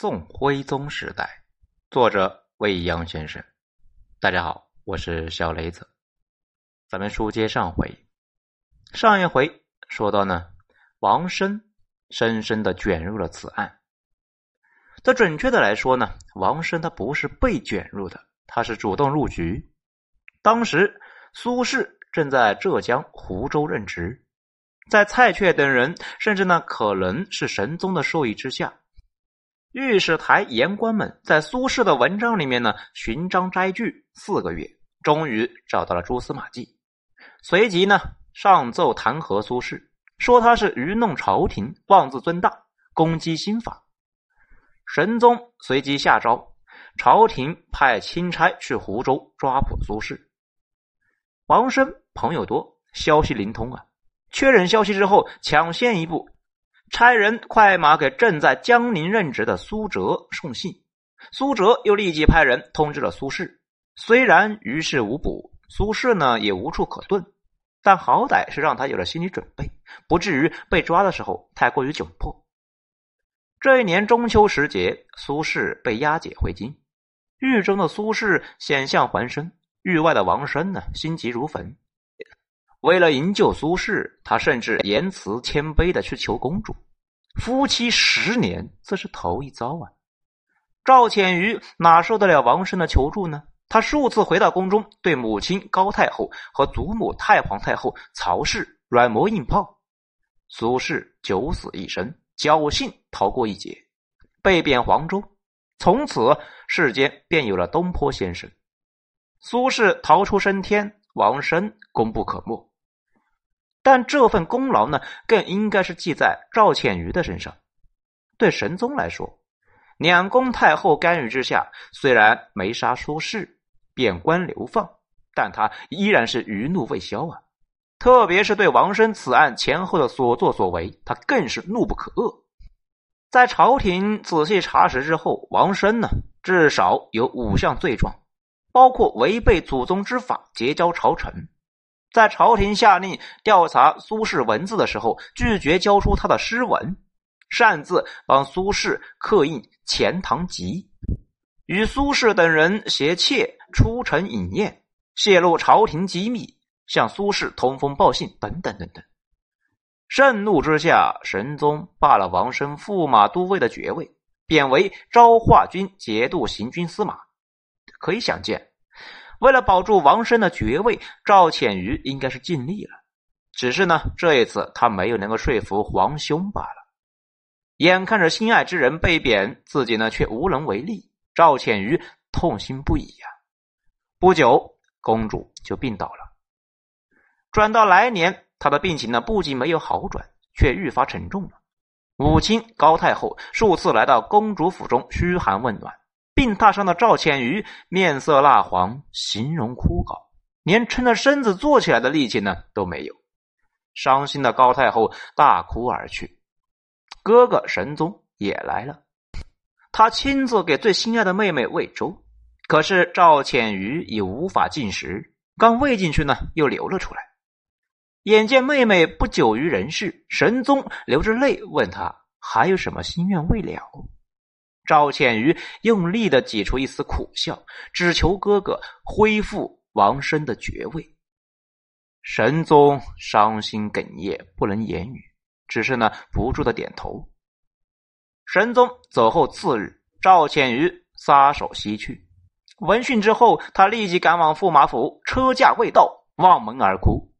宋徽宗时代，作者未央先生。大家好，我是小雷子。咱们书接上回，上一回说到呢，王生深深的卷入了此案。这准确的来说呢，王生他不是被卷入的，他是主动入局。当时苏轼正在浙江湖州任职，在蔡确等人，甚至呢可能是神宗的授意之下。御史台言官们在苏轼的文章里面呢寻章摘句四个月，终于找到了蛛丝马迹。随即呢上奏弹劾苏轼，说他是愚弄朝廷，妄自尊大，攻击新法。神宗随即下诏，朝廷派钦差去湖州抓捕苏轼。王生朋友多，消息灵通啊！确认消息之后，抢先一步。差人快马给正在江宁任职的苏辙送信，苏辙又立即派人通知了苏轼。虽然于事无补，苏轼呢也无处可遁，但好歹是让他有了心理准备，不至于被抓的时候太过于窘迫。这一年中秋时节，苏轼被押解回京，狱中的苏轼险象环生，狱外的王生呢心急如焚。为了营救苏轼，他甚至言辞谦卑的去求公主。夫妻十年，这是头一遭啊！赵潜于哪受得了王生的求助呢？他数次回到宫中，对母亲高太后和祖母太皇太后曹氏软磨硬泡。苏轼九死一生，侥幸逃过一劫，被贬黄州。从此世间便有了东坡先生。苏轼逃出升天，王生功不可没。但这份功劳呢，更应该是记在赵倩瑜的身上。对神宗来说，两宫太后干预之下，虽然没杀苏轼，贬官流放，但他依然是余怒未消啊。特别是对王生此案前后的所作所为，他更是怒不可遏。在朝廷仔细查实之后，王生呢，至少有五项罪状，包括违背祖宗之法，结交朝臣。在朝廷下令调查苏轼文字的时候，拒绝交出他的诗文，擅自帮苏轼刻印《钱塘集》，与苏轼等人携妾出城饮宴，泄露朝廷机密，向苏轼通风报信，等等等等。盛怒之下，神宗罢了王生驸马都尉的爵位，贬为昭化军节度行军司马。可以想见。为了保住王生的爵位，赵浅瑜应该是尽力了。只是呢，这一次他没有能够说服皇兄罢了。眼看着心爱之人被贬，自己呢却无能为力，赵浅瑜痛心不已呀。不久，公主就病倒了。转到来年，她的病情呢不仅没有好转，却愈发沉重了。母亲高太后数次来到公主府中嘘寒问暖。病榻上的赵浅瑜面色蜡黄，形容枯槁，连撑着身子坐起来的力气呢都没有。伤心的高太后大哭而去。哥哥神宗也来了，他亲自给最心爱的妹妹喂粥，可是赵浅瑜已无法进食，刚喂进去呢又流了出来。眼见妹妹不久于人世，神宗流着泪问他还有什么心愿未了。赵倩瑜用力的挤出一丝苦笑，只求哥哥恢复王生的爵位。神宗伤心哽咽，不能言语，只是呢不住的点头。神宗走后次日，赵倩瑜撒手西去。闻讯之后，他立即赶往驸马府，车驾未到，望门而哭。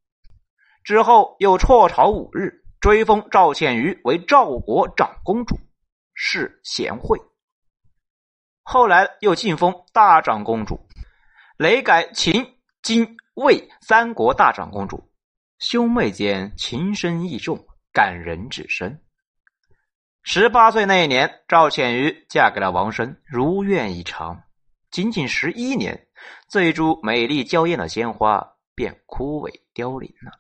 之后又辍朝五日，追封赵倩瑜为赵国长公主，是贤惠。后来又晋封大长公主，累改秦、金、魏三国大长公主，兄妹间情深意重，感人至深。十八岁那一年，赵倩瑜嫁给了王生，如愿以偿。仅仅十一年，这一株美丽娇艳的鲜花便枯萎凋零了。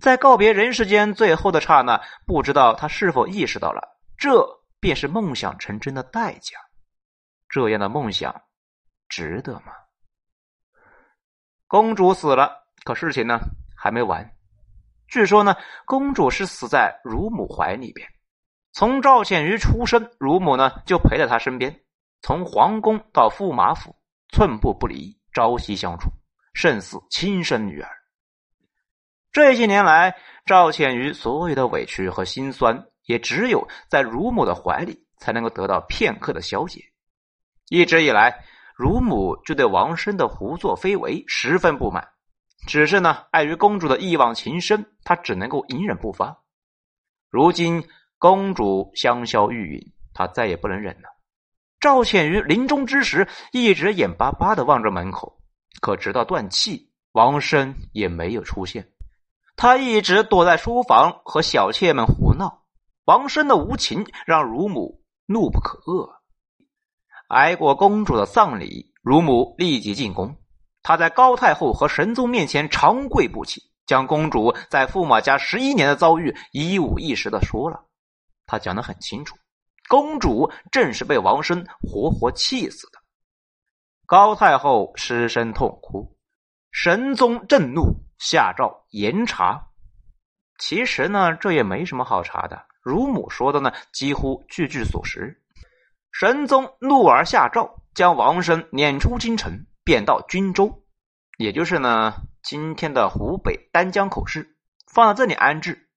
在告别人世间最后的刹那，不知道他是否意识到了，这便是梦想成真的代价。这样的梦想，值得吗？公主死了，可事情呢还没完。据说呢，公主是死在乳母怀里边。从赵倩瑜出生，乳母呢就陪在他身边，从皇宫到驸马府，寸步不离，朝夕相处，胜似亲生女儿。这些年来，赵倩瑜所有的委屈和心酸，也只有在乳母的怀里才能够得到片刻的消解。一直以来，乳母就对王生的胡作非为十分不满，只是呢，碍于公主的一往情深，她只能够隐忍不发。如今公主香消玉殒，她再也不能忍了。赵倩瑜临终之时，一直眼巴巴的望着门口，可直到断气，王生也没有出现。他一直躲在书房和小妾们胡闹。王生的无情让乳母怒不可遏。挨过公主的丧礼，乳母立即进宫。她在高太后和神宗面前长跪不起，将公主在驸马家十一年的遭遇一五一十的说了。他讲的很清楚，公主正是被王生活活气死的。高太后失声痛哭，神宗震怒。下诏严查，其实呢，这也没什么好查的。乳母说的呢，几乎句句属实。神宗怒而下诏，将王生撵出京城，贬到均州，也就是呢今天的湖北丹江口市，放在这里安置。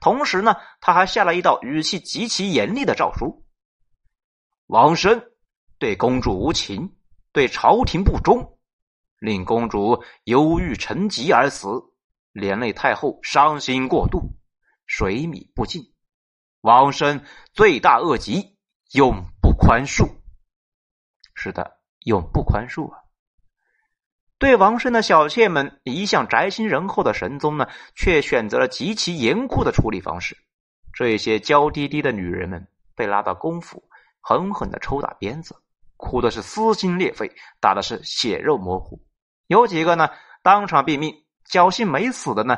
同时呢，他还下了一道语气极其严厉的诏书：王生对公主无情，对朝廷不忠。令公主忧郁成疾而死，连累太后伤心过度，水米不进。王生罪大恶极，永宽恕。是的，永不宽恕啊！对王生的小妾们，一向宅心仁厚的神宗呢，却选择了极其严酷的处理方式。这些娇滴滴的女人们被拉到宫府，狠狠的抽打鞭子，哭的是撕心裂肺，打的是血肉模糊。有几个呢，当场毙命；侥幸没死的呢，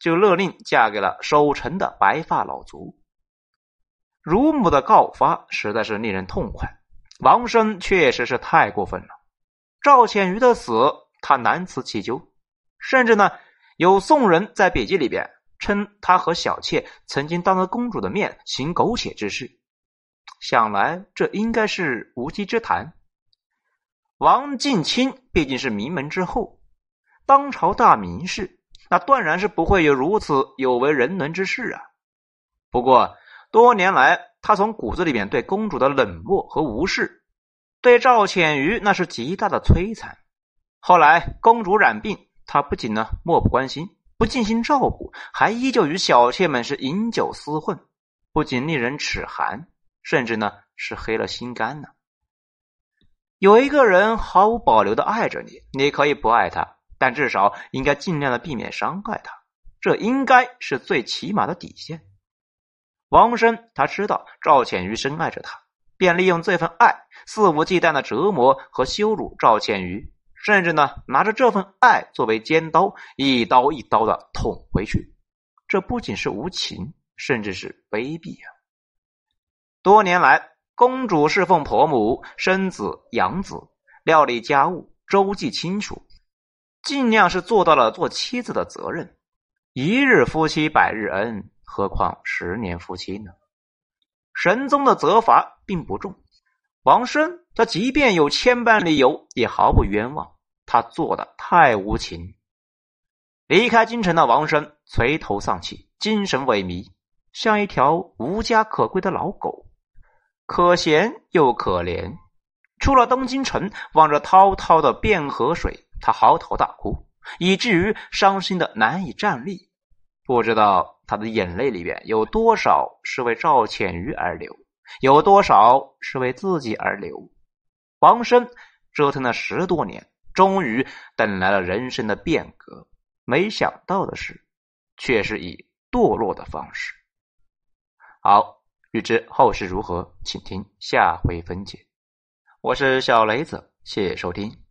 就勒令嫁给了守城的白发老卒。乳母的告发实在是令人痛快，王生确实是太过分了。赵浅瑜的死，他难辞其咎，甚至呢，有宋人在笔记里边称他和小妾曾经当着公主的面行苟且之事，想来这应该是无稽之谈。王近卿毕竟是名门之后，当朝大名士，那断然是不会有如此有违人伦之事啊。不过多年来，他从骨子里面对公主的冷漠和无视，对赵浅瑜那是极大的摧残。后来公主染病，他不仅呢漠不关心，不尽心照顾，还依旧与小妾们是饮酒厮混，不仅令人齿寒，甚至呢是黑了心肝呢。有一个人毫无保留的爱着你，你可以不爱他，但至少应该尽量的避免伤害他，这应该是最起码的底线。王生他知道赵浅瑜深爱着他，便利用这份爱，肆无忌惮的折磨和羞辱赵浅瑜，甚至呢拿着这份爱作为尖刀，一刀一刀的捅回去。这不仅是无情，甚至是卑鄙啊！多年来。公主侍奉婆母，生子养子，料理家务，周记清楚，尽量是做到了做妻子的责任。一日夫妻百日恩，何况十年夫妻呢？神宗的责罚并不重，王生他即便有千般理由，也毫不冤枉。他做的太无情。离开京城的王生垂头丧气，精神萎靡，像一条无家可归的老狗。可怜又可怜，出了东京城，望着滔滔的汴河水，他嚎啕大哭，以至于伤心的难以站立。不知道他的眼泪里边有多少是为赵浅瑜而流，有多少是为自己而流。王生折腾了十多年，终于等来了人生的变革。没想到的是，却是以堕落的方式。好。欲知后事如何，请听下回分解。我是小雷子，谢谢收听。